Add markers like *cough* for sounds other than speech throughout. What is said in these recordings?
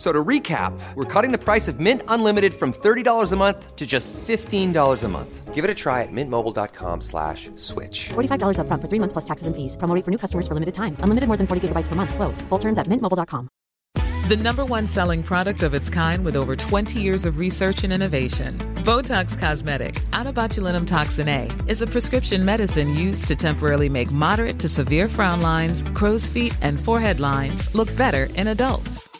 F- So to recap, we're cutting the price of Mint Unlimited from $30 a month to just $15 a month. Give it a try at mintmobile.com slash switch. $45 upfront for three months plus taxes and fees. Promo rate for new customers for limited time. Unlimited more than 40 gigabytes per month. Slows. Full terms at mintmobile.com. The number one selling product of its kind with over 20 years of research and innovation. Botox Cosmetic, onabotulinumtoxinA, is a prescription medicine used to temporarily make moderate to severe frown lines, crow's feet, and forehead lines look better in adults.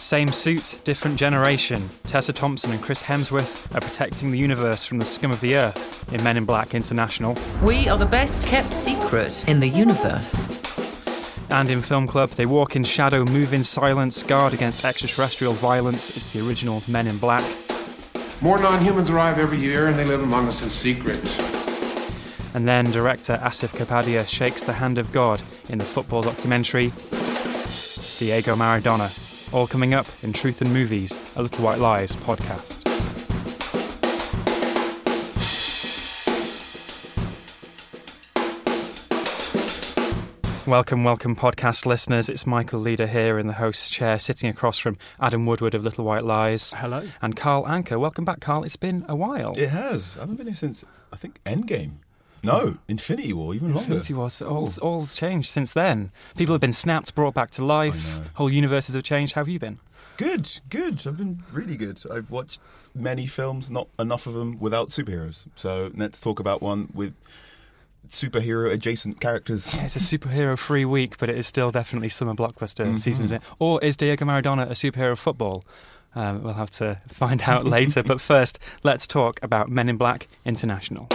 same suit, different generation. Tessa Thompson and Chris Hemsworth are protecting the universe from the scum of the earth in Men in Black International. We are the best kept secret in the universe. And in Film Club, they walk in shadow, move in silence, guard against extraterrestrial violence. It's the original Men in Black. More non humans arrive every year and they live among us in secret. And then director Asif Kapadia shakes the hand of God in the football documentary Diego Maradona. All coming up in Truth and Movies, a Little White Lies podcast. Welcome, welcome, podcast listeners. It's Michael Leader here in the host's chair, sitting across from Adam Woodward of Little White Lies. Hello. And Carl Anka. Welcome back, Carl. It's been a while. It has. I haven't been here since I think Endgame. No, Infinity War, even longer. Infinity Wars, all's, all's changed since then. People have been snapped, brought back to life. Whole universes have changed. How have you been? Good, good. I've been really good. I've watched many films, not enough of them without superheroes. So let's talk about one with superhero adjacent characters. Yeah, it's a superhero free week, but it is still definitely summer blockbuster Mhm. season, is it? Or is Diego Maradona a superhero of football? Um, we'll have to find out *laughs* later. but first, let's talk about Men in Black International.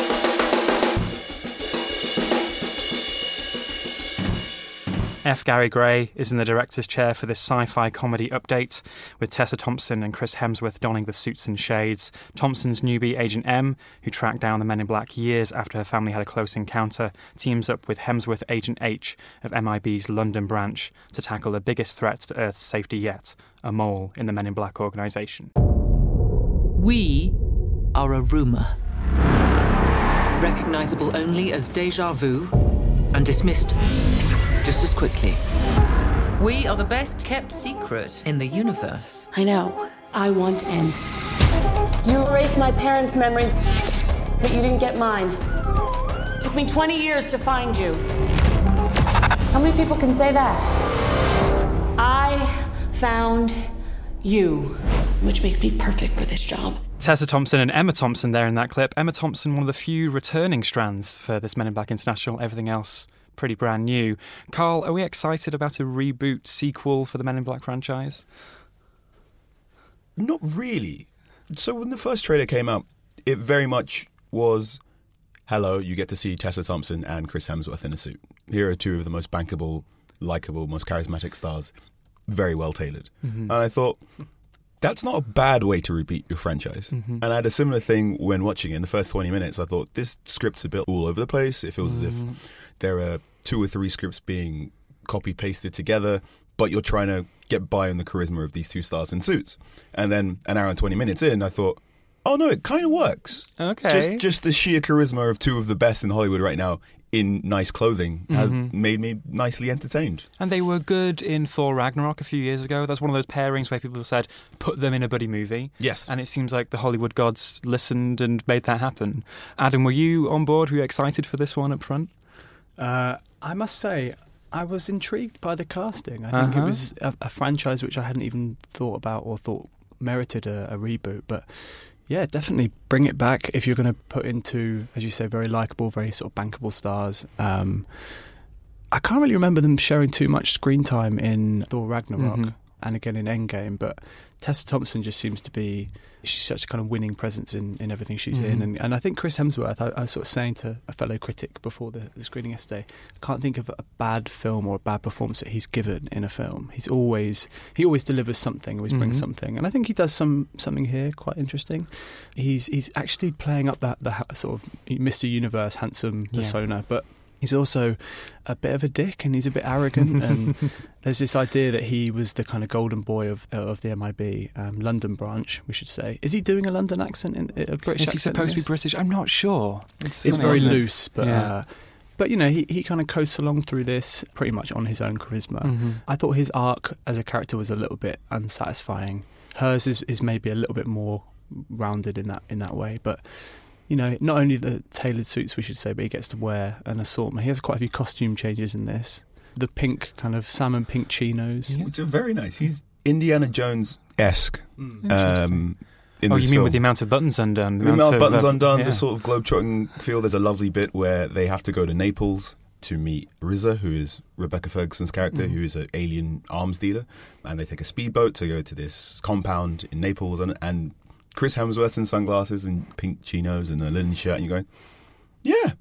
F. Gary Gray is in the director's chair for this sci fi comedy update, with Tessa Thompson and Chris Hemsworth donning the suits and shades. Thompson's newbie, Agent M, who tracked down the men in black years after her family had a close encounter, teams up with Hemsworth Agent H of MIB's London branch to tackle the biggest threat to Earth's safety yet a mole in the Men in Black organisation. We are a rumor. Recognizable only as deja vu and dismissed just as quickly. We are the best kept secret in the universe. I know. I want in. You erased my parents' memories, but you didn't get mine. It took me 20 years to find you. How many people can say that? I found you, which makes me perfect for this job. Tessa Thompson and Emma Thompson there in that clip. Emma Thompson, one of the few returning strands for this Men in Black International. Everything else pretty brand new. Carl, are we excited about a reboot sequel for the Men in Black franchise? Not really. So when the first trailer came out, it very much was hello, you get to see Tessa Thompson and Chris Hemsworth in a suit. Here are two of the most bankable, likable, most charismatic stars. Very well tailored. Mhm. And I thought, that's not a bad way to repeat your franchise. Mhm. And I had a similar thing when watching it. In the first 20 minutes, I thought, this script's a bit all over the place. It feels as if Mhm. there are two or three scripts being copy pasted together, but you're trying to get by on the charisma of these two stars in suits. And then an hour and 20 minutes in, I thought, oh no, it kind of works. Okay. Just, just the sheer charisma of two of the best in Hollywood right now in nice clothing has Mhm. made me nicely entertained. And they were good in Thor Ragnarok a few years ago. That's one of those pairings where people said, put them in a buddy movie. Yes. And it seems like the Hollywood gods listened and made that happen. Adam, were you on board? Were you excited for this one up front? Uh, I must say, I was intrigued by the casting. I think it Uh-huh. was a, a franchise which I hadn't even thought about or thought merited a, a reboot. But yeah, definitely bring it back if you're going to put into, as you say, very likable, very sort of bankable stars. Um, I can't really remember them sharing too much screen time in Thor Ragnarok Mhm. and again in Endgame, but Tessa Thompson just seems to be she's such a kind of winning presence in, in everything she's in, Mhm. and, and I think Chris Hemsworth. I, I was sort of saying to a fellow critic before the, the screening yesterday, I can't think of a bad film or a bad performance that he's given in a film. He's always he always delivers something, always brings Mhm. something, and I think he does some something here quite interesting. He's he's actually playing up that the sort of Mr. Universe handsome Yeah. persona, but he's also a bit of a dick and he's a bit arrogant *laughs* and there's this idea that he was the kind of golden boy of of the MIB um, London branch we should say is he doing a London accent in a British Is he supposed to be? British? I'm not sure. it's funny, very loose but Yeah. uh, but you know he, he kind of coasts along through this pretty much on his own charisma Mhm. I thought his arc as a character was a little bit unsatisfying hers is, is maybe a little bit more rounded in that in that way but you know, not only the tailored suits, we should say, but he gets to wear an assortment. He has quite a few costume changes in this. The pink, kind of salmon pink chinos. Which are very nice. He's Indiana Jones esque. Mm. Um, oh, this you mean film. with the amount of buttons undone? The amount of buttons uh, undone, yeah. the sort of globe-trotting feel. There's a lovely bit where they have to go to Naples to meet Riza, who is Rebecca Ferguson's character, Mhm. who is an alien arms dealer, and they take a speedboat to go to this compound in Naples, and, and Chris Hemsworth in sunglasses and pink chinos and a linen shirt, and you're going, yeah,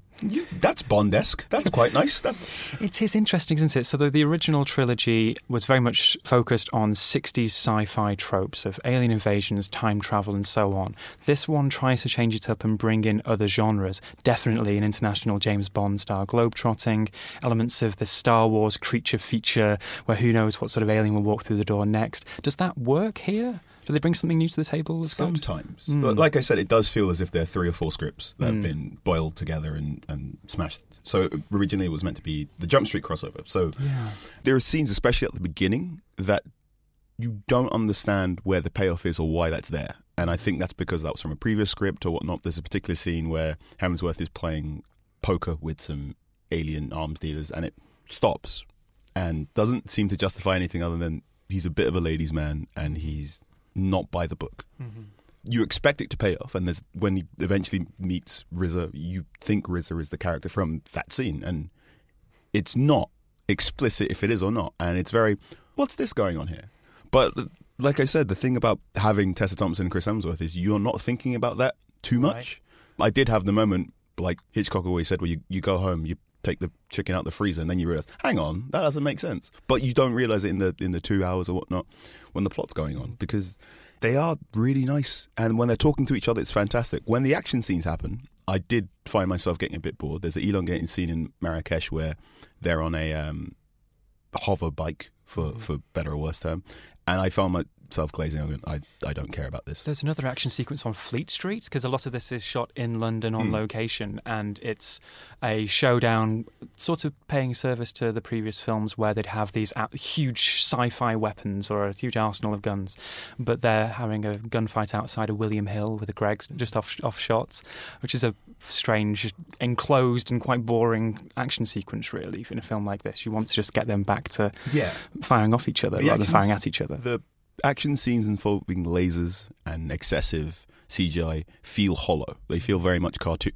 that's Bond-esque. That's quite nice. That's It is interesting, isn't it? So the, the original trilogy was very much focused on 60s sci-fi tropes of alien invasions, time travel, and so on. This one tries to change it up and bring in other genres. Definitely an international James Bond style globetrotting, elements of the Star Wars creature feature, where who knows what sort of alien will walk through the door next. Does that work here? Do they bring something new to the table? as? Sometimes. Mm. But like I said, it does feel as if there are three or four scripts that have Mm. been boiled together and, and smashed. So originally it was meant to be the Jump Street crossover. So Yeah. there are scenes, especially at the beginning, that you don't understand where the payoff is or why that's there. And I think that's because that was from a previous script or whatnot. There's a particular scene where Hemsworth is playing poker with some alien arms dealers and it stops and doesn't seem to justify anything other than he's a bit of a ladies' man and he's not by the book. Mm-hmm. You expect it to pay off, and there's when he eventually meets Riza, you think Riza is the character from that scene, and it's not explicit if it is or not, and it's very what's this going on here? But like I said, the thing about having Tessa Thompson and Chris Hemsworth is you're not thinking about that too much. I did have the moment like Hitchcock always said, where you, you go home, you take the chicken out the freezer, and then you realize, hang on, that doesn't make sense. But you don't realize it in the in the two hours or whatnot when the plot's going on because they are really nice, and when they're talking to each other, it's fantastic. When the action scenes happen, I did find myself getting a bit bored. There's an elongating scene in Marrakesh where they're on a um, hover bike, for for better or worse term, and I found myself glazing. I I don't care about this. There's another action sequence on Fleet Street because a lot of this is shot in London on Mm. location, and it's a showdown, sort of paying service to the previous films where they'd have these huge sci-fi weapons or a huge arsenal of guns, but they're having a gunfight outside of William Hill with the Greggs just off off shots, which is a strange, enclosed and quite boring action sequence. Really, in a film like this, you want to just get them back to Yeah. firing off each other The rather than firing at each other. The action scenes involving lasers and excessive CGI feel hollow. They feel very much cartoon,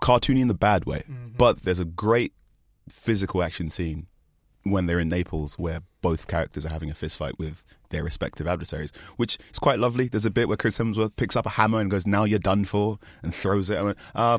cartoony in the bad way. But there's a great physical action scene when they're in Naples where both characters are having a fist fight with their respective adversaries, which is quite lovely. There's a bit where Chris Hemsworth picks up a hammer and goes, "Now you're done for," and throws it. I went, "Ah,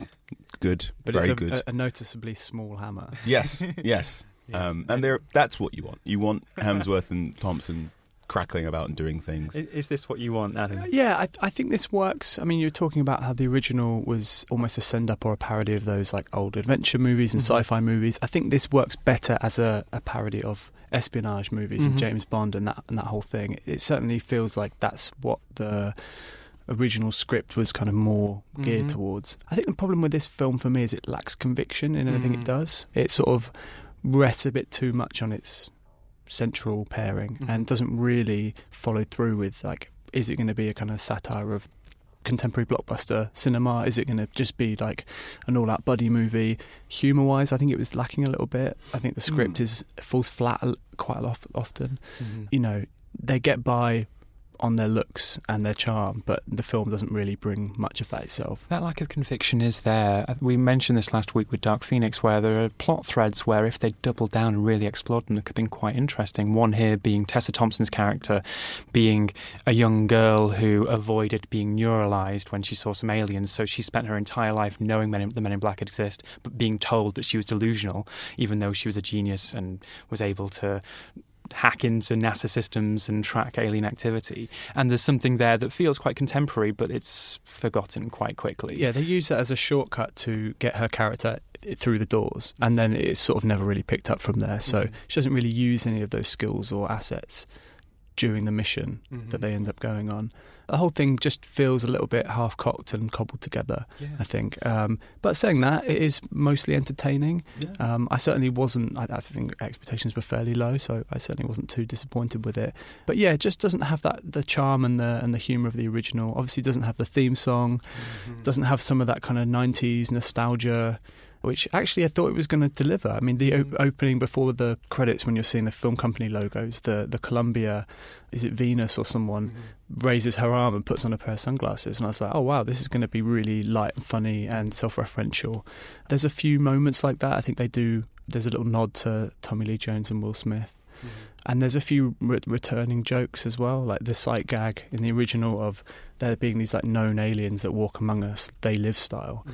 good, But very it's a, good." a, a noticeably small hammer. Yes, *laughs* yes. Um, and there, that's what you want. You want *laughs* Hemsworth and Thompson crackling about and doing things. Is, is this what you want, Adam? Yeah, I, I think this works. I mean, you're talking about how the original was almost a send up or a parody of those like old adventure movies and Mhm. sci fi movies. I think this works better as a, a parody of espionage movies Mhm. and James Bond and that and that whole thing. It certainly feels like that's what the original script was kind of more geared Mhm. towards. I think the problem with this film for me is it lacks conviction in anything Mm. it does. It sort of rests a bit too much on its central pairing Mhm. and doesn't really follow through with like is it going to be a kind of satire of contemporary blockbuster cinema is it going to just be like an all out buddy movie humor wise i think it was lacking a little bit i think the script Mm. is falls flat quite a lot often Mhm. you know they get by on their looks and their charm but the film doesn't really bring much of that itself That lack of conviction is there. Uh, We mentioned this last week with Dark Phoenix, where there are plot threads where, if they doubled down and really explored them, it could have been quite interesting. One here being Tessa Thompson's character being a young girl who avoided being neuralyzed when she saw some aliens, so she spent her entire life knowing men in, the Men in Black exist, but being told that she was delusional, even though she was a genius and was able to hack into NASA systems and track alien activity. And there's something there that feels quite contemporary, but it's forgotten quite quickly. yeah they use that as a shortcut to get her character through the doors and then it's sort of never really picked up from there so Mhm. she doesn't really use any of those skills or assets during the mission Mhm. that they end up going on the whole thing just feels a little bit half cocked and cobbled together Yeah. I think. Um, but saying that, it is mostly entertaining. Yeah. Um, I certainly wasn't. I, I think expectations were fairly low, so I certainly wasn't too disappointed with it. But yeah, it just doesn't have that the charm and the and the humour of the original. Obviously, it doesn't have the theme song. Mm-hmm. Doesn't have some of that kind of '90s nostalgia. Which actually I thought it was going to deliver. I mean, the op- Mm. opening before the credits, when you're seeing the film company logos, the the Columbia, is it Venus or someone Mm-hmm. raises her arm and puts on a pair of sunglasses. And I was like, oh, wow, this is going to be really light and funny and self referential. There's a few moments like that. I think they do, there's a little nod to Tommy Lee Jones and Will Smith. And there's a few re- returning jokes as well, like the sight gag in the original of there being these like known aliens that walk among us, they live style.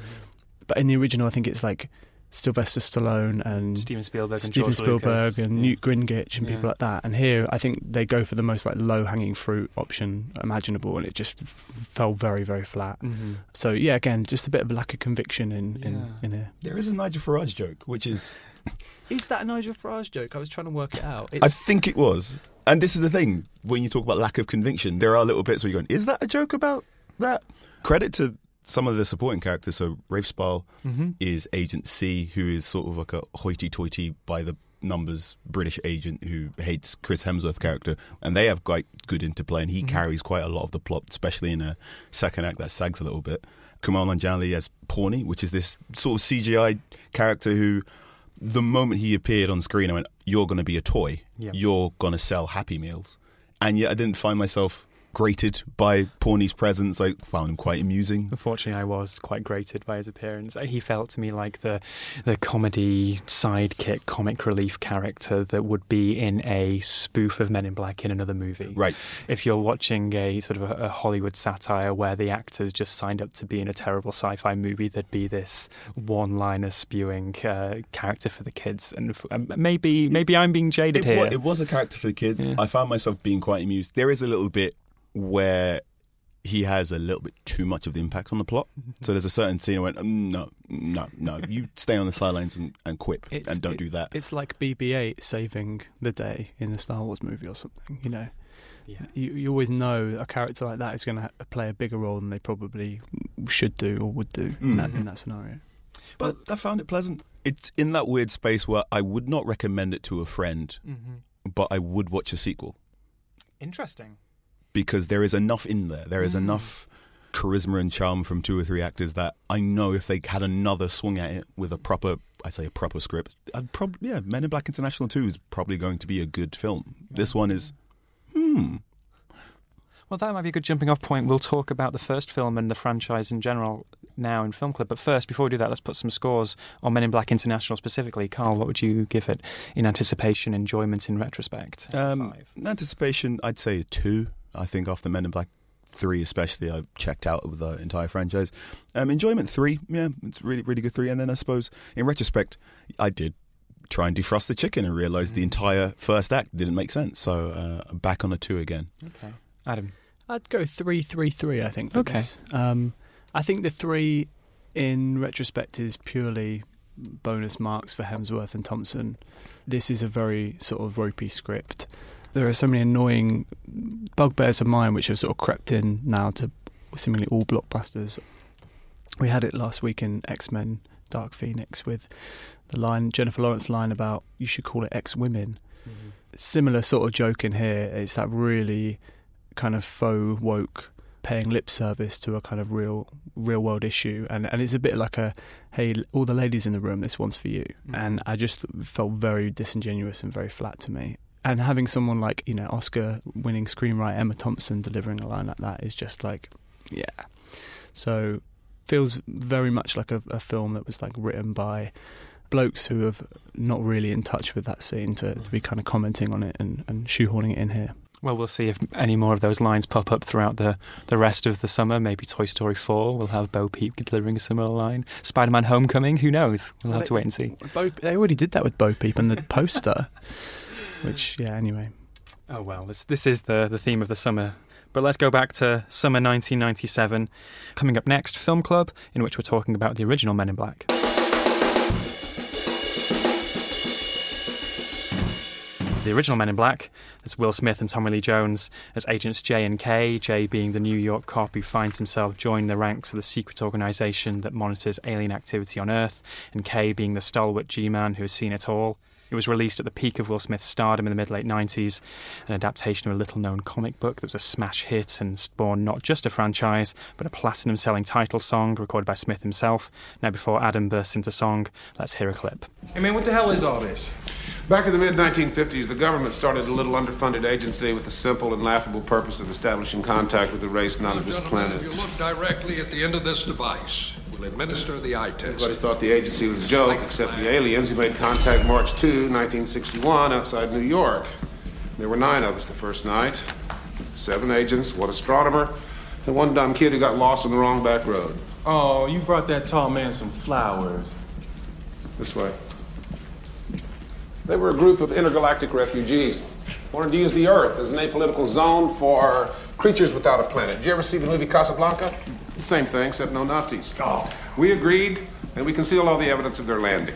But in the original, I think it's like Sylvester Stallone and Steven Spielberg and Steven George Spielberg Lucas. and Yeah. Newt Gingrich and Yeah. people like that. And here, I think they go for the most like low hanging fruit option imaginable, and it just f- fell very, very flat. Mhm. So yeah, again, just a bit of a lack of conviction in in, Yeah. in here. There is a Nigel Farage joke, which is *laughs* Is that a Nigel Farage joke? I was trying to work it out. I think it was. And this is the thing when you talk about lack of conviction, there are little bits where you're going, is that a joke about that? Credit to some of the supporting characters. So Rafe Spall Mhm. is Agent C, who is sort of like a hoity-toity by the numbers British agent who hates Chris Hemsworth character, and they have quite good interplay, and he Mhm. carries quite a lot of the plot, especially in a second act that sags a little bit. Kumail Nanjiani as Pawny, which is this sort of CGI character who, the moment he appeared on screen, I went, "You're going to be a toy. You're going to sell Happy Meals," and yet I didn't find myself grated by Pawny's presence. I found him quite amusing. Unfortunately, I was quite grated by his appearance. He felt to me like the the comedy sidekick, comic relief character that would be in a spoof of Men in Black in another movie. Right. If you're watching a sort of a, a Hollywood satire where the actors just signed up to be in a terrible sci-fi movie, there'd be this one-liner spewing uh, character for the kids, and f- um, maybe maybe I'm being jaded It, here. it was a character for the kids. Yeah. I found myself being quite amused. There is a little bit where he has a little bit too much of the impact on the plot. So there's a certain scene I went, mm, no, no, no, you stay on the sidelines and, and quip It's- and don't it- do that. It's like BB-8 saving the day in a Star Wars movie or something. You know, yeah. you, you always know a character like that is going to ha- play a bigger role than they probably should do or would do in, that, Mm. in that scenario. But I found it pleasant. It's in that weird space where I would not recommend it to a friend, Mhm. but I would watch a sequel Interesting. Because there is enough in there. There is Mm. enough charisma and charm from two or three actors that I know if they had another swing at it with a proper, I say a proper script, I'd probably yeah, Men in Black International Two is probably going to be a good film. This one is, hmm, Well, that might be a good jumping off point. We'll talk about the first film and the franchise in general now in Film Club. But first, before we do that, let's put some scores on Men in Black International specifically. Carl, what would you give it in anticipation, enjoyment, in retrospect? um, Five. anticipation. I'd say a two. I think after Men in Black Three, especially, I checked out with the entire franchise. Um, enjoyment three, yeah, it's really really good three. And then I suppose in retrospect, I did try and defrost the chicken and realize the entire first act didn't make sense. So uh, back on a two again. Okay. Adam. I'd go three, three, three. I think. For Okay. This. Um, I think the three, in retrospect, is purely bonus marks for Hemsworth and Thompson. This is a very sort of ropey script. There are so many annoying bugbears of mine which have sort of crept in now to seemingly all blockbusters. We had it last week in X Men Dark Phoenix with the line Jennifer Lawrence line about you should call it X Women. Mm-hmm. Similar sort of joke in here. It's that really kind of faux woke paying lip service to a kind of real real world issue and and it's a bit like a hey all the ladies in the room this one's for you mm-hmm. and i just felt very disingenuous and very flat to me and having someone like you know oscar winning screenwriter emma thompson delivering a line like that is just like yeah so feels very much like a, a film that was like written by blokes who have not really in touch with that scene to, to be kind of commenting on it and, and shoehorning it in here well, we'll see if any more of those lines pop up throughout the, the rest of the summer. Maybe Toy Story 4 will have Bo Peep delivering a similar line. Spider Man Homecoming, who knows? We'll have to wait and see. Bo, they already did that with Bo Peep and the poster, *laughs* which, yeah, anyway. Oh, well, this, this is the, the theme of the summer. But let's go back to summer 1997. Coming up next, Film Club, in which we're talking about the original Men in Black. the original Men in Black as Will Smith and Tommy Lee Jones as agents J and K, J being the New York cop who finds himself joining the ranks of the secret organization that monitors alien activity on Earth, and K being the stalwart G man who has seen it all. It was released at the peak of Will Smith's stardom in the mid late 90s, an adaptation of a little known comic book that was a smash hit and spawned not just a franchise, but a platinum selling title song recorded by Smith himself. Now, before Adam bursts into song, let's hear a clip. Hey man, what the hell is all this? Back in the mid 1950s, the government started a little underfunded agency with the simple and laughable purpose of establishing contact with a race not of this planet. If you look directly at the end of this device, we'll administer the eye test. Everybody thought the agency was a joke, except the aliens who made contact March 2, 1961, outside New York. There were nine of us the first night seven agents, one astronomer, and one dumb kid who got lost on the wrong back road. Oh, you brought that tall man some flowers. This way. They were a group of intergalactic refugees. Wanted to use the Earth as an apolitical zone for creatures without a planet. Did you ever see the movie Casablanca? The same thing, except no Nazis. Oh. We agreed, and we concealed all the evidence of their landing.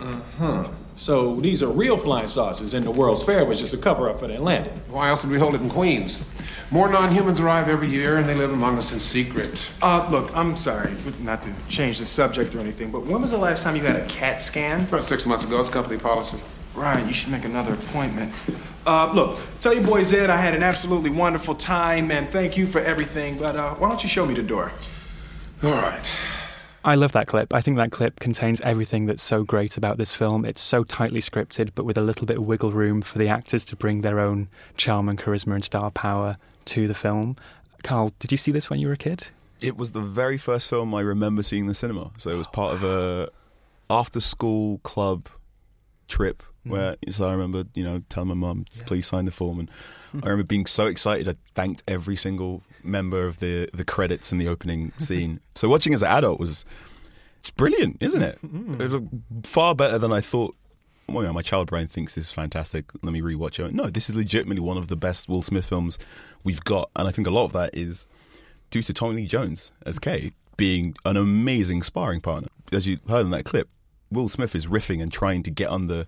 Uh huh. So these are real flying saucers, and the World's Fair was just a cover up for their landing. Why else would we hold it in Queens? More non humans arrive every year, and they live among us in secret. Uh, look, I'm sorry, not to change the subject or anything, but when was the last time you had a CAT scan? About six months ago. It's company policy. Ryan, you should make another appointment. Uh, look, tell your boy Zed I had an absolutely wonderful time, and thank you for everything, but uh, why don't you show me the door? All right. I love that clip. I think that clip contains everything that's so great about this film. It's so tightly scripted, but with a little bit of wiggle room for the actors to bring their own charm and charisma and star power to the film. Carl, did you see this when you were a kid? It was the very first film I remember seeing in the cinema. So it was part of a after school club trip. Where mm-hmm. so I remember, you know, telling my mum, please sign the form and hmm. I remember being so excited I thanked every single member of the the credits in the opening *laughs* scene. so watching as an adult was it's brilliant, isn't it? Mm. It was far better than I thought. Well, you know, my child brain thinks this is fantastic. Let me rewatch it. No, this is legitimately one of the best Will Smith films we've got, and I think a lot of that is due to Tommy Lee Jones as K mm-hmm. being an amazing sparring partner. As you heard in that clip, Will Smith is riffing and trying to get under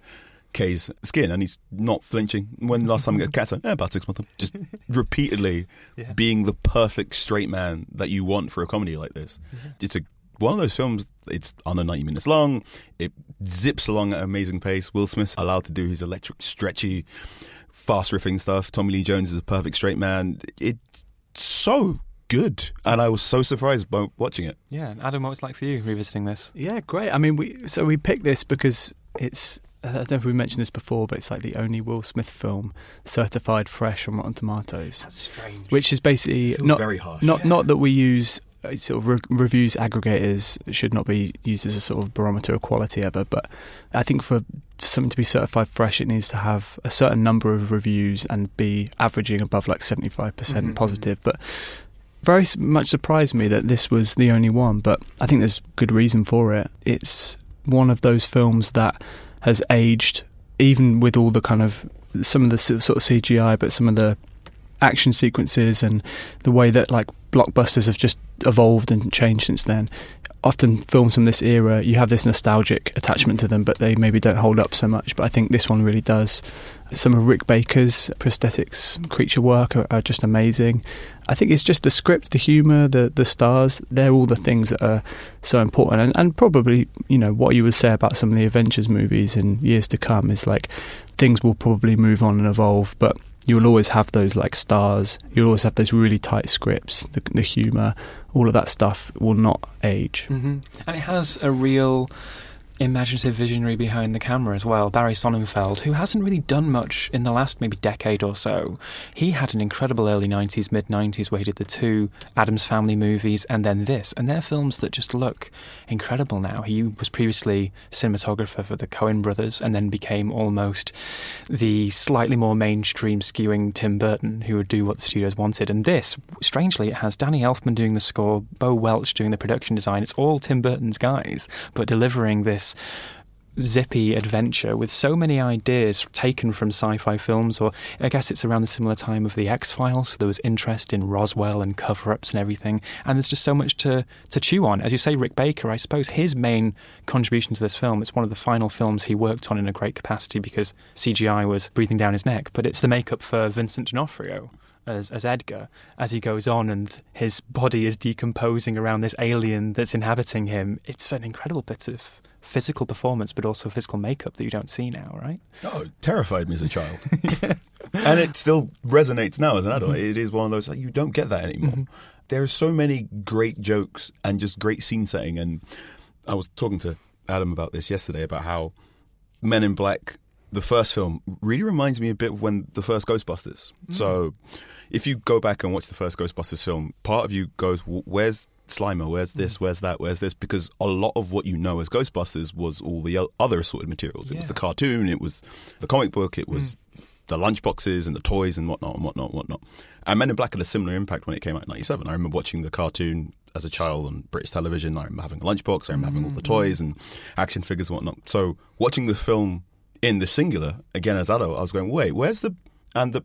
K's skin, and he's not flinching. When last time he got cats, eh, about six months, just *laughs* repeatedly yeah. being the perfect straight man that you want for a comedy like this. Yeah. It's a one of those films. It's under ninety minutes long. It zips along at an amazing pace. Will Smith's allowed to do his electric, stretchy, fast riffing stuff. Tommy Lee Jones is a perfect straight man. It's so good, and I was so surprised by watching it. Yeah, Adam, what was it like for you revisiting this? Yeah, great. I mean, we so we picked this because it's I don't know if we mentioned this before, but it's like the only Will Smith film certified fresh on Rotten Tomatoes. That's strange. Which is basically not very harsh. Not yeah. not that we use uh, sort of re- reviews aggregators should not be used as a sort of barometer of quality ever, but I think for something to be certified fresh, it needs to have a certain number of reviews and be averaging above like seventy five percent mm-hmm. positive. But very much surprised me that this was the only one, but I think there's good reason for it. It's one of those films that has aged, even with all the kind of some of the sort of CGI, but some of the action sequences and the way that like blockbusters have just evolved and changed since then. Often films from this era, you have this nostalgic attachment to them, but they maybe don't hold up so much. But I think this one really does. Some of Rick Baker's prosthetics, creature work are, are just amazing. I think it's just the script, the humour, the the stars. They're all the things that are so important, and, and probably you know what you would say about some of the Avengers movies in years to come is like things will probably move on and evolve, but you'll always have those like stars. You'll always have those really tight scripts, the, the humour, all of that stuff will not age. Mm-hmm. And it has a real imaginative visionary behind the camera as well, Barry Sonnenfeld, who hasn't really done much in the last maybe decade or so. He had an incredible early 90s, mid 90s where he did the two Addams Family movies and then this, and they're films that just look incredible now. He was previously cinematographer for the Coen brothers and then became almost the slightly more mainstream skewing Tim Burton who would do what the studios wanted. And this, strangely, it has Danny Elfman doing the score, Bo Welch doing the production design. It's all Tim Burton's guys, but delivering this zippy adventure with so many ideas taken from sci-fi films or I guess it's around the similar time of the X-Files so there was interest in Roswell and cover-ups and everything and there's just so much to to chew on as you say Rick Baker I suppose his main contribution to this film it's one of the final films he worked on in a great capacity because CGI was breathing down his neck but it's the makeup for Vincent D'Onofrio as, as Edgar as he goes on and his body is decomposing around this alien that's inhabiting him. It's an incredible bit of physical performance, but also physical makeup that you don't see now, right? Oh, it terrified me as a child. *laughs* and it still resonates now as an adult. Mm-hmm. It is one of those, like, you don't get that anymore. Mm-hmm. There are so many great jokes and just great scene setting. And I was talking to Adam about this yesterday about how Men in Black, the first film, really reminds me a bit of when the first Ghostbusters. Mm-hmm. So if you go back and watch the first Ghostbusters film, part of you goes, where's Slimer, where's this, mm. where's that, where's this? Because a lot of what you know as Ghostbusters was all the other assorted materials. It yeah. was the cartoon, it was the comic book, it was mm. the lunchboxes and the toys and whatnot and whatnot and whatnot. And Men in Black had a similar impact when it came out in 97. I remember watching the cartoon as a child on British television. I remember having a lunchbox, I remember mm. having all the mm. toys and action figures and whatnot. So watching the film in the singular, again as adult, I was going, wait, where's the. And the.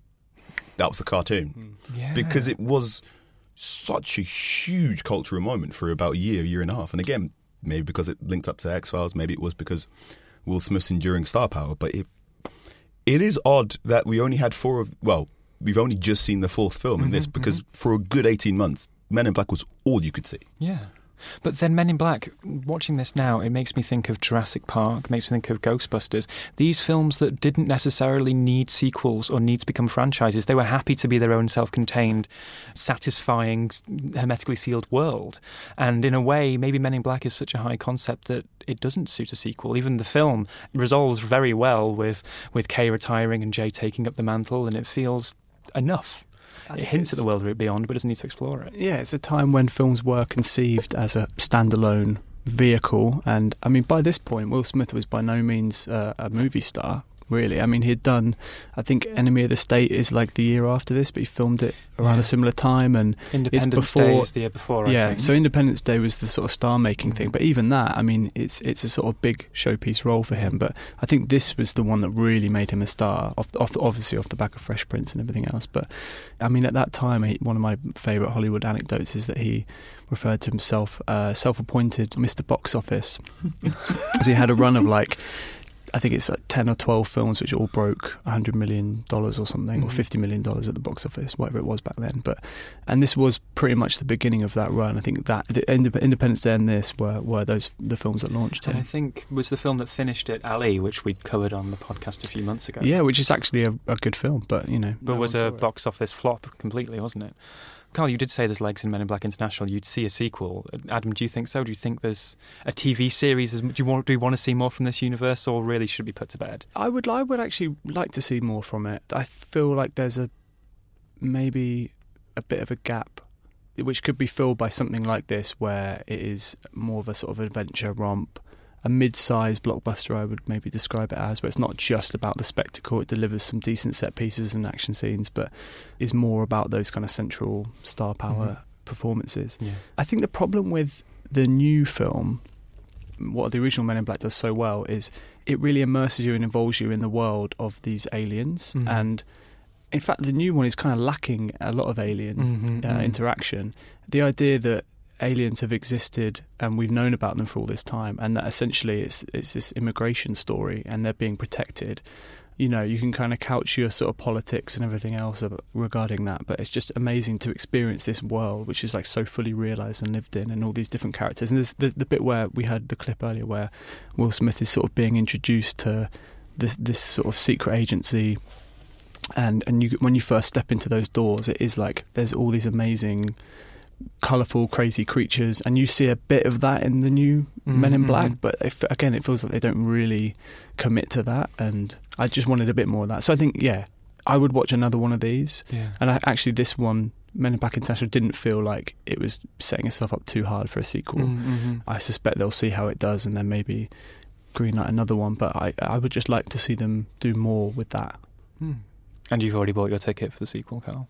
That was the cartoon. Mm. Yeah. Because it was such a huge cultural moment for about a year, year and a half. And again, maybe because it linked up to X Files, maybe it was because Will Smith's enduring star power. But it it is odd that we only had four of well, we've only just seen the fourth film mm-hmm, in this because mm-hmm. for a good eighteen months, Men in Black was all you could see. Yeah. But then Men in Black, watching this now, it makes me think of Jurassic Park, makes me think of Ghostbusters. These films that didn't necessarily need sequels or need to become franchises. They were happy to be their own self contained, satisfying, hermetically sealed world. And in a way, maybe Men in Black is such a high concept that it doesn't suit a sequel. Even the film resolves very well with, with Kay retiring and Jay taking up the mantle, and it feels enough it hints at the world beyond, but doesn't need to explore it. Yeah, it's a time when films were conceived as a standalone vehicle, and I mean, by this point, Will Smith was by no means uh, a movie star really. I mean, he'd done, I think, Enemy of the State is like the year after this, but he filmed it around yeah. a similar time. And Independence it's before, Day is the year before. yeah, so Independence Day was the sort of star making thing. But even that, I mean, it's it's a sort of big showpiece role for him. But I think this was the one that really made him a star, off, off obviously off the back of Fresh Prince and everything else. But I mean, at that time, he, one of my favourite Hollywood anecdotes is that he referred to himself uh, self-appointed Mr. Box Office, *laughs* because he had a run of like I think it's like 10 or 12 films which all broke $100 million or something, mm-hmm. or $50 million at the box office, whatever it was back then. But And this was pretty much the beginning of that run. I think that the Independence Day and this were, were those the films that launched it. I think was the film that finished it, Ali, which we covered on the podcast a few months ago. Yeah, which is actually a, a good film, but, you know. But no was a box office flop completely, wasn't it? Carl, you did say there's legs in Men in Black International. You'd see a sequel. Adam, do you think so? Do you think there's a TV series? Do you want? Do you want to see more from this universe, or really should be put to bed? I would. I would actually like to see more from it. I feel like there's a maybe a bit of a gap, which could be filled by something like this, where it is more of a sort of adventure romp a mid-sized blockbuster I would maybe describe it as, where it's not just about the spectacle. It delivers some decent set pieces and action scenes, but is more about those kind of central star power mm-hmm. performances. Yeah. I think the problem with the new film, what the original Men in Black does so well, is it really immerses you and involves you in the world of these aliens mm-hmm. and. In fact, the new one is kind of lacking a lot of alien mm-hmm, uh, mm-hmm. interaction. The idea that aliens have existed and we've known about them for all this time, and that essentially it's it's this immigration story and they're being protected. You know, you can kind of couch your sort of politics and everything else regarding that, but it's just amazing to experience this world, which is like so fully realized and lived in, and all these different characters. And there's the, the bit where we heard the clip earlier, where Will Smith is sort of being introduced to this this sort of secret agency and and you when you first step into those doors, it is like there's all these amazing, colorful, crazy creatures, and you see a bit of that in the new mm-hmm. Men in Black. But if, again, it feels like they don't really commit to that, and I just wanted a bit more of that. So I think, yeah, I would watch another one of these. Yeah. And I, actually, this one. Men in Black International didn't feel like it was setting itself up too hard for a sequel. Mm-hmm. I suspect they'll see how it does and then maybe greenlight another one. But I, I would just like to see them do more with that. Mm. And you've already bought your ticket for the sequel, Carl?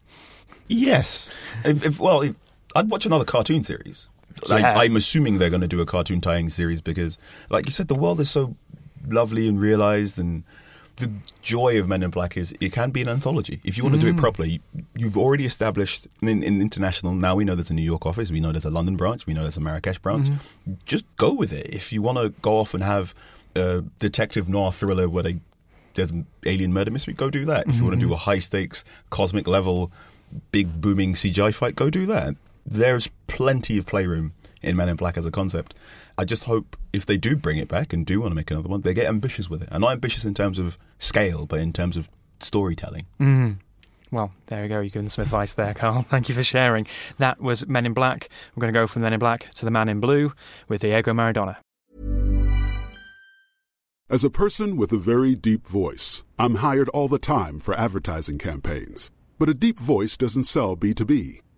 Yes. if, if, well, if, I'd watch another cartoon series. Yeah. I, am assuming they're going to do a cartoon tying series because, like you said, the world is so lovely and realized, and the joy of Men in Black is it can be an anthology. If you want to do it Mm. properly, you've already established in, in international. Now we know there's a New York office, we know there's a London branch, we know there's a Marrakesh branch. Mhm. Just go with it. If you want to go off and have a detective noir thriller where they there's an alien murder mystery, go do that. If you want to do a high stakes, cosmic level, big booming CGI fight, go do that. There's plenty of playroom in Men in Black as a concept. I just hope if they do bring it back and do want to make another one, they get ambitious with it. And not ambitious in terms of scale, but in terms of storytelling. Mm. Well, there you go. You're giving some advice there, Carl. *laughs* Thank you for sharing. That was Men in Black. We're going to go from Men in Black to The Man in Blue with Diego Maradona. As a person with a very deep voice, I'm hired all the time for advertising campaigns. But a deep voice doesn't sell B2B,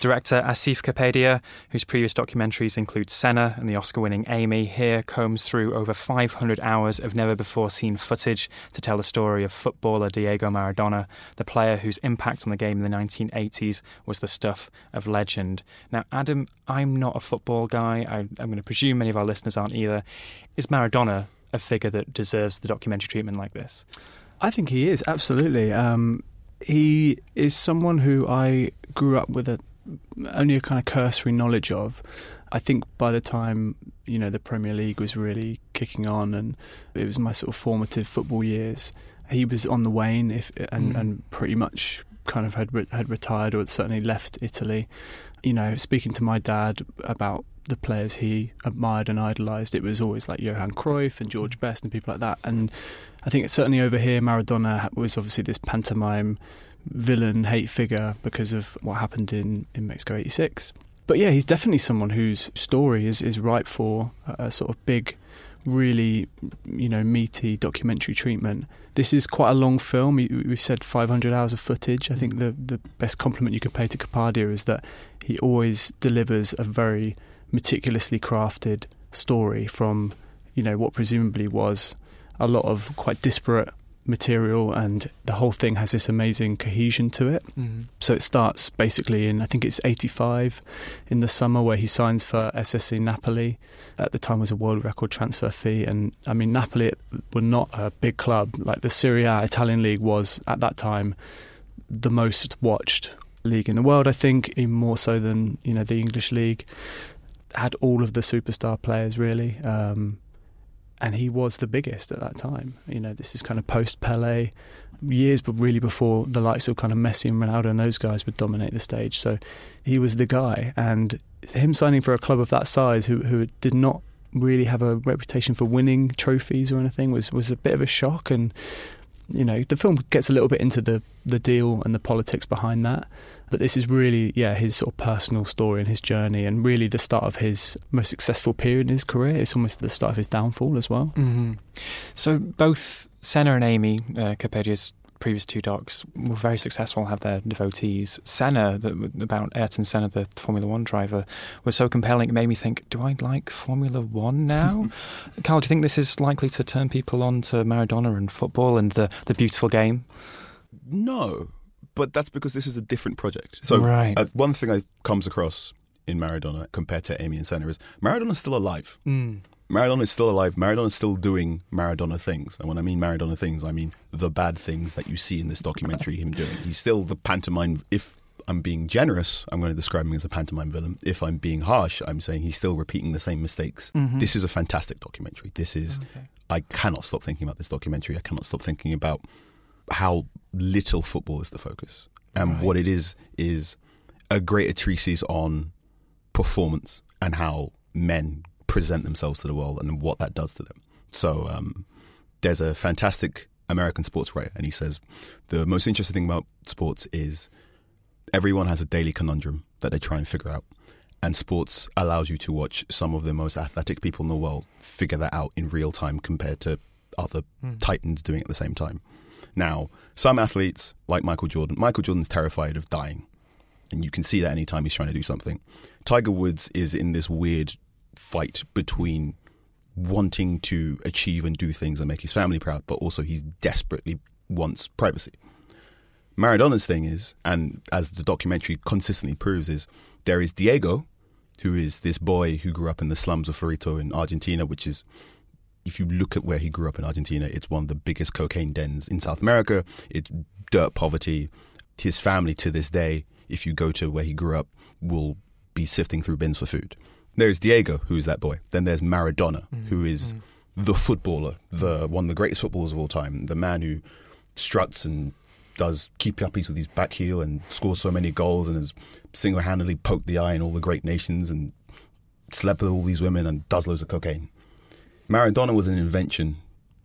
Director Asif Kapadia, whose previous documentaries include Senna and the Oscar winning Amy, here combs through over 500 hours of never before seen footage to tell the story of footballer Diego Maradona, the player whose impact on the game in the 1980s was the stuff of legend. Now, Adam, I'm not a football guy. I, I'm going to presume many of our listeners aren't either. Is Maradona a figure that deserves the documentary treatment like this? I think he is absolutely. Um, he is someone who I grew up with a only a kind of cursory knowledge of. I think by the time you know the Premier League was really kicking on, and it was my sort of formative football years, he was on the wane, if and, Mm. and pretty much kind of had re- had retired or had certainly left Italy. You know, speaking to my dad about the players he admired and idolised, it was always like Johan Cruyff and George Best and people like that. And I think it's certainly over here, Maradona was obviously this pantomime villain hate figure because of what happened in, in Mexico 86. But yeah, he's definitely someone whose story is, is ripe for a, a sort of big, really, you know, meaty documentary treatment. This is quite a long film. We've said 500 hours of footage. I think mm. the, the best compliment you can pay to Kapadia is that he always delivers a very meticulously crafted story from, you know, what presumably was a lot of quite disparate material and the whole thing has this amazing cohesion to it. Mm-hmm. So it starts basically in I think it's 85 in the summer where he signs for SSC Napoli. At the time was a world record transfer fee and I mean Napoli were not a big club like the Serie A Italian league was at that time the most watched league in the world I think even more so than you know the English league had all of the superstar players really um, and he was the biggest at that time. You know, this is kind of post Pele years, but really before the likes of kind of Messi and Ronaldo and those guys would dominate the stage. So he was the guy, and him signing for a club of that size, who who did not really have a reputation for winning trophies or anything, was was a bit of a shock. And you know, the film gets a little bit into the the deal and the politics behind that. But this is really, yeah, his sort of personal story and his journey, and really the start of his most successful period in his career. It's almost the start of his downfall as well. Mm-hmm. So both Senna and Amy, uh, previous two docs, were very successful, have their devotees. Senna, the, about Ayrton Senna, the Formula One driver, was so compelling it made me think, do I like Formula One now? *laughs* Carl, do you think this is likely to turn people on to Maradona and football and the, the beautiful game? No, but that's because this is a different project. So right. uh, one thing I comes across in Maradona compared to Amy and Senna is Maradona's still alive. Mm. Maradona is still alive. Maradona is still doing Maradona things. And when I mean Maradona things, I mean the bad things that you see in this documentary him doing. He's still the pantomime. If I'm being generous, I'm going to describe him as a pantomime villain. If I'm being harsh, I'm saying he's still repeating the same mistakes. Mm-hmm. This is a fantastic documentary. This is. Okay. I cannot stop thinking about this documentary. I cannot stop thinking about how little football is the focus and right. what it is is a greater treatise on performance and how men present themselves to the world and what that does to them. So um, there's a fantastic American sports writer, and he says the most interesting thing about sports is everyone has a daily conundrum that they try and figure out. And sports allows you to watch some of the most athletic people in the world figure that out in real time compared to other mm. titans doing it at the same time. Now, some athletes, like Michael Jordan, Michael Jordan's terrified of dying. And you can see that anytime he's trying to do something. Tiger Woods is in this weird fight between wanting to achieve and do things and make his family proud, but also he desperately wants privacy. Maradona's thing is, and as the documentary consistently proves, is there is Diego, who is this boy who grew up in the slums of Fiorito in Argentina, which is if you look at where he grew up in Argentina, it's one of the biggest cocaine dens in South America. It's dirt poverty. His family to this day, if you go to where he grew up, will be sifting through bins for food. There's Diego, who is that boy. Then there's Maradona, mm. who is mm. the footballer, the one of the greatest footballers of all time, the man who struts and does keep uppies with his back heel and scores so many goals and has single handedly poked the eye in all the great nations and slept with all these women and does loads of cocaine. Maradona was an invention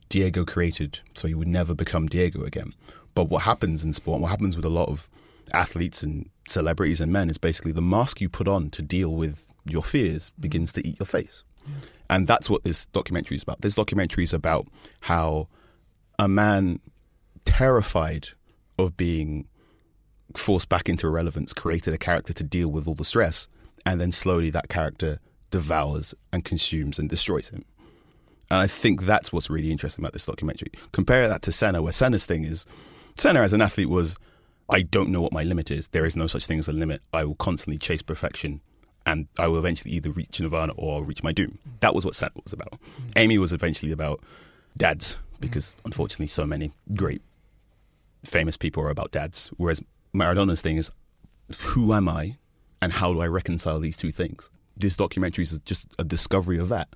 Diego created, so he would never become Diego again. But what happens in sport, what happens with a lot of athletes and celebrities and men, is basically the mask you put on to deal with your fears mm. begins to eat your face. And that's what this documentary is about. This documentary is about how a man terrified of being forced back into irrelevance created a character to deal with all the stress, and then slowly that character devours and consumes and destroys him. And I think that's what's really interesting about this documentary. Compare that to Senna, where Senna's thing is Senna as an athlete was, I don't know what my limit is. There is no such thing as a limit. I will constantly chase perfection and I will eventually either reach nirvana or reach my doom. That was what Senna was about. Mm. Amy was eventually about dads, because mm. unfortunately, so many great, famous people are about dads. Whereas Maradona's thing is, who am I and how do I reconcile these two things? This documentary is just a discovery of that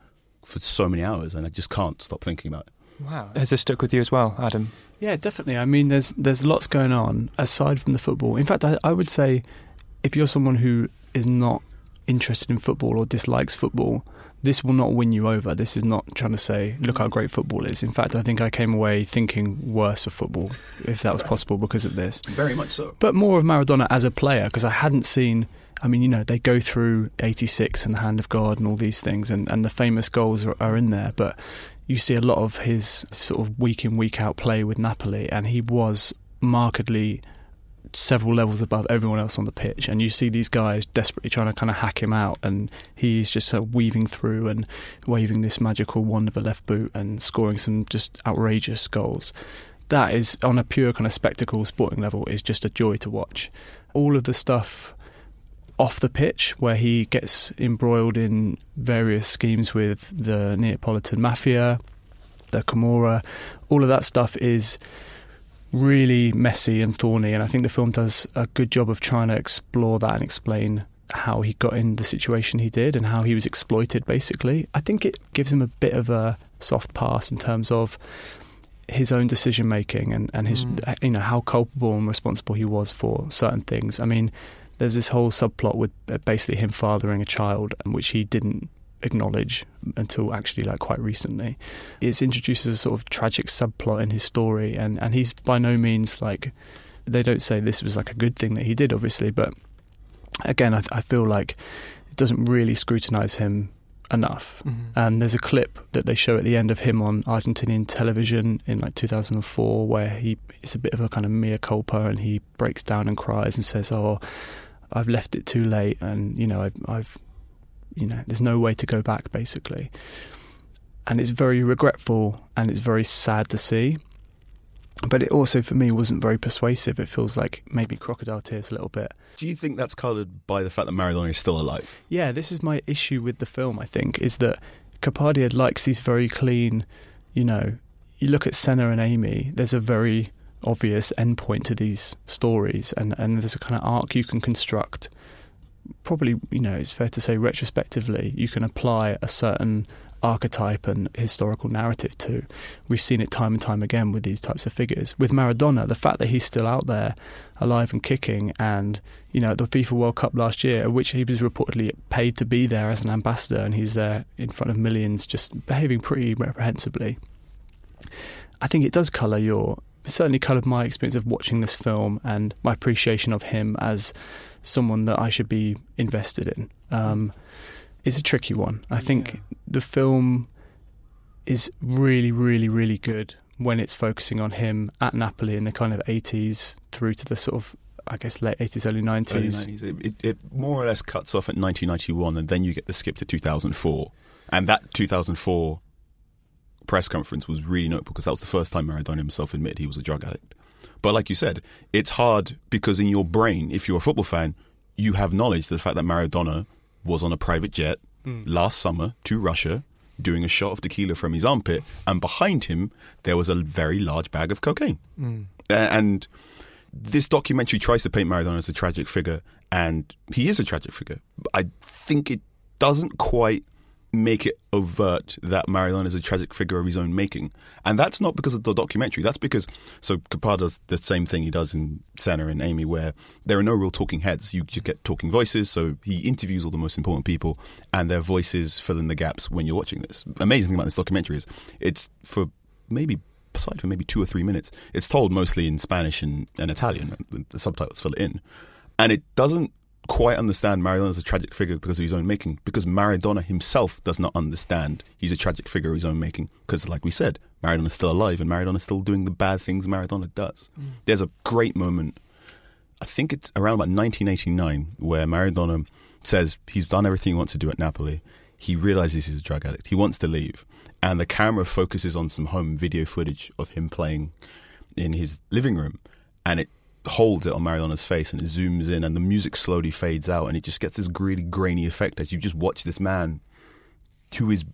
for so many hours, and I just can't stop thinking about it. Wow, has this stuck with you as well, Adam? Yeah, definitely. I mean, there's there's lots going on aside from the football. In fact, I, I would say if you're someone who is not interested in football or dislikes football, this will not win you over. This is not trying to say, look how great football is. In fact, I think I came away thinking worse of football, if that was possible, because of this. Very much so. But more of Maradona as a player, because I hadn't seen. I mean, you know, they go through 86 and the Hand of God and all these things, and, and the famous goals are, are in there. But you see a lot of his sort of week in, week out play with Napoli, and he was markedly several levels above everyone else on the pitch. And you see these guys desperately trying to kind of hack him out, and he's just sort of weaving through and waving this magical wand of a left boot and scoring some just outrageous goals. That is, on a pure kind of spectacle sporting level, is just a joy to watch. All of the stuff off the pitch where he gets embroiled in various schemes with the Neapolitan mafia, the Camorra, all of that stuff is really messy and thorny. And I think the film does a good job of trying to explore that and explain how he got in the situation he did and how he was exploited, basically. I think it gives him a bit of a soft pass in terms of his own decision making and, and his Mm. you know how culpable and responsible he was for certain things. I mean, there's this whole subplot with uh, basically him fathering a child, which he didn't acknowledge until actually like quite recently. It's introduced as a sort of tragic subplot in his story, and and he's by no means like they don't say this was like a good thing that he did, obviously, but again, I, I feel like it doesn't really scrutinize him enough. Mhm. And there's a clip that they show at the end of him on Argentinian television in like 2004 where he it's a bit of a kind of mea culpa and he breaks down and cries and says, "Oh, I've left it too late and you know, I've I've you know, there's no way to go back basically." And it's very regretful and it's very sad to see. But it also for me wasn't very persuasive. It feels like maybe crocodile tears a little bit. Do you think that's coloured by the fact that Maradona is still alive? Yeah, this is my issue with the film, I think, is that Kapadia likes these very clean, you know, you look at Senna and Amy, there's a very obvious endpoint to these stories and, and there's a kind of arc you can construct. Probably, you know, it's fair to say retrospectively, you can apply a certain archetype and historical narrative to. We've seen it time and time again with these types of figures. With Maradona, the fact that he's still out there, alive and kicking, and you know, at the FIFA World Cup last year, which he was reportedly paid to be there as an ambassador, and he's there in front of millions, just behaving pretty reprehensibly. I think it does colour your. Certainly coloured my experience of watching this film and my appreciation of him as someone that I should be invested in. Um, it's a tricky one. I think the film is really, really, really good when it's focusing on him at Napoli in the kind of 80s through to the sort of, I guess, late 80s, early 90s. Early 90s. It, it, it more or less cuts off at 1991, and then you get the skip to 2004. And that 2004 press conference was really notable because that was the first time Maradona himself admitted he was a drug addict. But like you said, it's hard because in your brain, if you're a football fan, you have knowledge of the fact that Maradona was on a private jet Mm. last summer to Russia doing a shot of tequila from his armpit, and behind him there was a very large bag of cocaine. Mm. And this documentary tries to paint Maradona as a tragic figure, and he is a tragic figure. I think it doesn't quite make it overt that Maradona is a tragic figure of his own making. And that's not because of the documentary. That's because, so Kapar does the same thing he does in Senna and Amy, where there are no real talking heads. You just get talking voices. So he interviews all the most important people, and their voices fill in the gaps when you're watching this. Amazing thing about this documentary is it's for maybe aside for maybe two or three minutes, it's told mostly in Spanish and, and Italian. The subtitles fill it in. And it doesn't quite understand Maradona as a tragic figure because of his own making, because Maradona himself does not understand he's a tragic figure of his own making. Because, like we said, Maradona's still alive and Maradona's still doing the bad things Maradona does. Mm. There's a great moment, I think it's around about 1989, where Maradona says he's done everything he wants to do at Napoli. He realizes he's a drug addict. He wants to leave. And the camera focuses on some home video footage of him playing in his living room. And it holds it on Maradona's face and it zooms in and the music slowly fades out and it just gets this really grainy effect as you just watch this man who is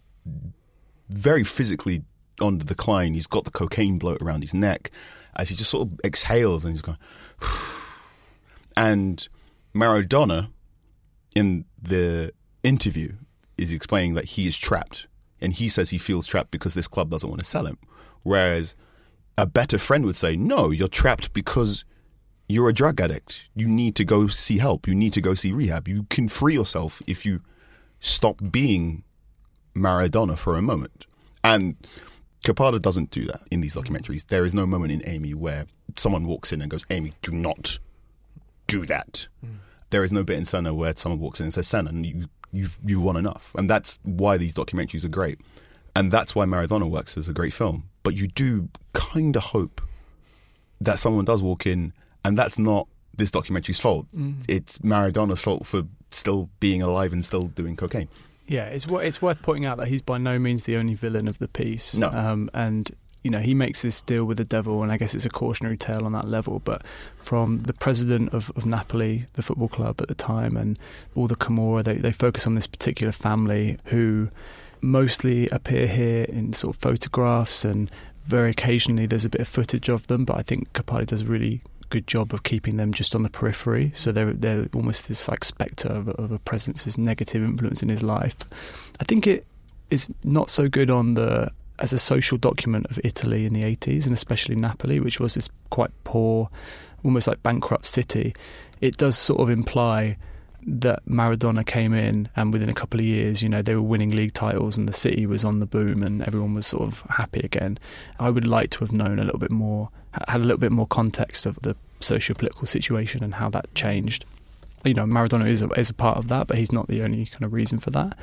very physically on the decline. He's got the cocaine bloat around his neck as he just sort of exhales and he's going. *sighs* and Maradona, in the interview, is explaining that he is trapped and he says he feels trapped because this club doesn't want to sell him. Whereas a better friend would say, no, you're trapped because you're a drug addict. You need to go see help. You need to go see rehab. You can free yourself if you stop being Maradona for a moment. And Kapadia doesn't do that in these documentaries. There is no moment in Amy where someone walks in and goes, Amy, do not do that. Mm. There is no bit in Senna where someone walks in and says, Senna, you, you've, you've won enough. And that's why these documentaries are great. And that's why Maradona works as a great film. But you do kind of hope that someone does walk in, and that's not this documentary's fault. Mm. It's Maradona's fault for still being alive and still doing cocaine. Yeah, it's it's worth pointing out that he's by no means the only villain of the piece. No, um, and you know he makes this deal with the devil, and I guess it's a cautionary tale on that level. But from the president of, of Napoli, the football club at the time, and all the Camorra, they they focus on this particular family who mostly appear here in sort of photographs and very occasionally there's a bit of footage of them, but I think Kapadia does a really good job of keeping them just on the periphery. So they're they're almost this like spectre of, of a presence, this negative influence in his life. I think it is not so good on the as a social document of Italy in the 80s and especially Napoli, which was this quite poor, almost like bankrupt city. It does sort of imply that Maradona came in and within a couple of years, you know, they were winning league titles and the city was on the boom and everyone was sort of happy again. I would like to have known a little bit more, had a little bit more context of the socio-political situation and how that changed. You know, Maradona is a, is a part of that, but he's not the only kind of reason for that.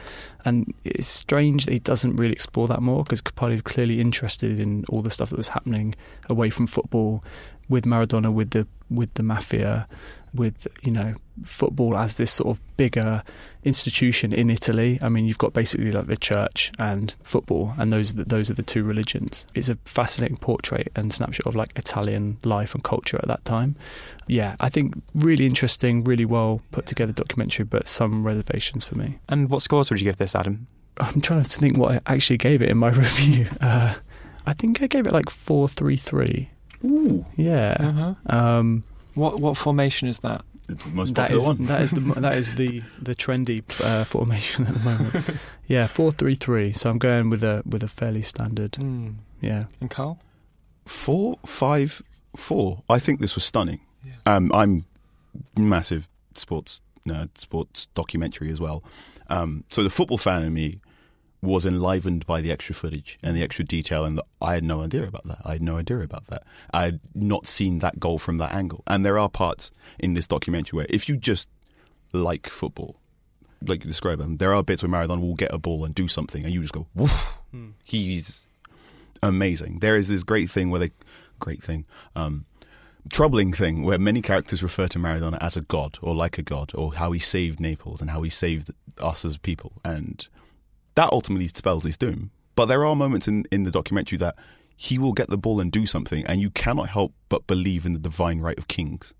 And it's strange that he doesn't really explore that more because Kapadia is clearly interested in all the stuff that was happening away from football with Maradona, with the with the mafia, with you know football as this sort of bigger institution in Italy. I mean, you've got basically like the church and football, and those are the, those are the two religions. It's a fascinating portrait and snapshot of like Italian life and culture at that time. Yeah, I think really interesting, really well put together documentary, but some reservations for me. And what scores would you give this, Adam? I'm trying to think what I actually gave it in my *laughs* review. Uh, I think I gave it like four three three. Ooh, yeah. Uh-huh. Um, what what formation is that? It's the most that popular is, one. that is the that is the *laughs* the trendy uh, formation at the moment. *laughs* yeah, four three three. So I'm going with a with a fairly standard. Mm. Yeah. And Carl, four five four. I think this was stunning. Yeah. Um, I'm massive sports nerd, sports documentary as well. Um, so the football fan in me was enlivened by the extra footage and the extra detail, and I had no idea about that. I had no idea about that. I had not seen that goal from that angle. And there are parts in this documentary where, if you just like football, like you describe them, there are bits where Maradona will get a ball and do something, and you just go, "Woof!" Hmm. He's amazing. There is this great thing where they, great thing, um, troubling thing where many characters refer to Maradona as a god or like a god, or how he saved Naples and how he saved us as people, and that ultimately spells his doom. But there are moments in, in the documentary that he will get the ball and do something, and you cannot help but believe in the divine right of kings.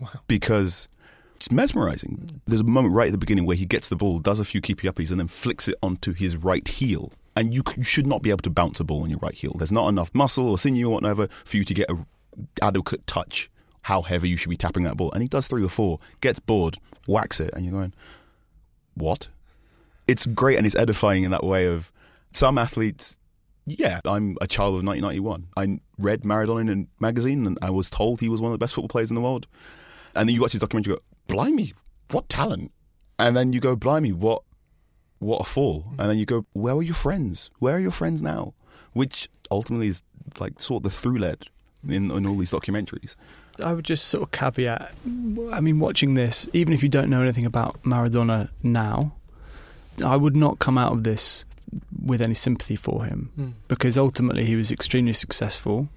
Wow. Because it's mesmerizing. There's a moment right at the beginning where he gets the ball, does a few keepy uppies, and then flicks it onto his right heel. And you, you should not be able to bounce a ball on your right heel. There's not enough muscle or sinew or whatever for you to get a adequate touch. How heavy you should be tapping that ball, and he does three or four, gets bored, whacks it, and you're going, "What?" It's great and it's edifying in that way of some athletes yeah, I'm a child of 1991. I read Maradona in a magazine and I was told he was one of the best football players in the world. And then you watch his documentary, you go, blimey, what talent. And then you go, blimey, what what a fall. Hmm. And then you go, where are your friends? Where are your friends now? Which ultimately is like sort of the through lead in, in all these documentaries. I would just sort of caveat I mean, watching this, even if you don't know anything about Maradona now, I would not come out of this with any sympathy for him Mm. because ultimately he was extremely successful.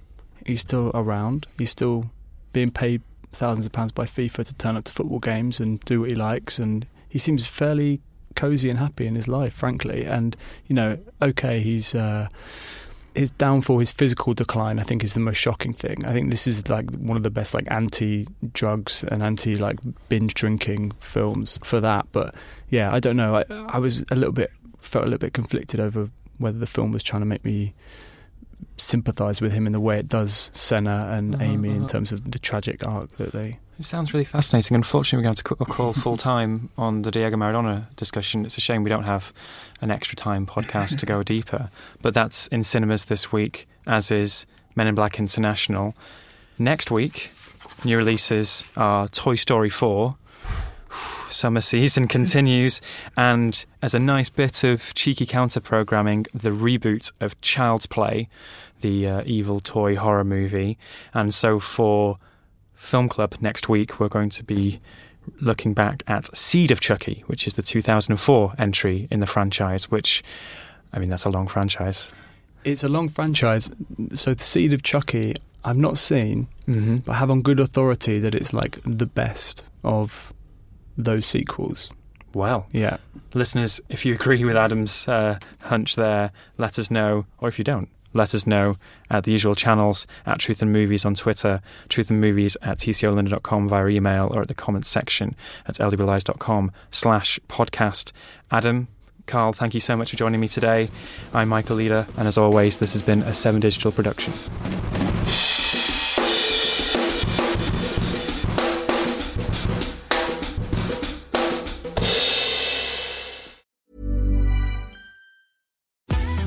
He's still around. He's still being paid thousands of pounds by FIFA to turn up to football games and do what he likes, and he seems fairly cozy and happy in his life, frankly. And you know, okay, he's. Uh, his downfall, his physical decline, I think is the most shocking thing. I think this is like one of the best like anti-drugs and anti like binge drinking films for that. But yeah, I don't know. I, I was a little bit felt a little bit conflicted over whether the film was trying to make me sympathise with him in the way it does Senna and Uh-huh, Amy in uh-huh. terms of the tragic arc that they. It sounds really fascinating. Unfortunately, we're going to have to call full time on the Diego Maradona discussion. It's a shame we don't have an extra time podcast to go *laughs* deeper. But that's in cinemas this week, as is Men in Black International. Next week, new releases are Toy Story 4. *sighs* Summer season *laughs* continues, and as a nice bit of cheeky counter programming, the reboot of Child's Play, the uh, evil toy horror movie. And so for Film Club next week, we're going to be looking back at Seed of Chucky, which is the 2004 entry in the franchise, which, I mean, that's a long franchise. It's a long franchise. So the Seed of Chucky, I've not seen, mm-hmm. but I have on good authority that it's like the best of those sequels. Well, yeah. Listeners, if you agree with Adam's uh, hunch there, let us know, or if you don't, let us know at the usual channels at Truth and Movies on Twitter, Truth and Movies at tcolondon.com via email, or at the comments section at lwlies.com slash podcast. Adam, Carl, thank you so much for joining me today. I'm Michael Leader, and as always, this has been a 7 Digital production.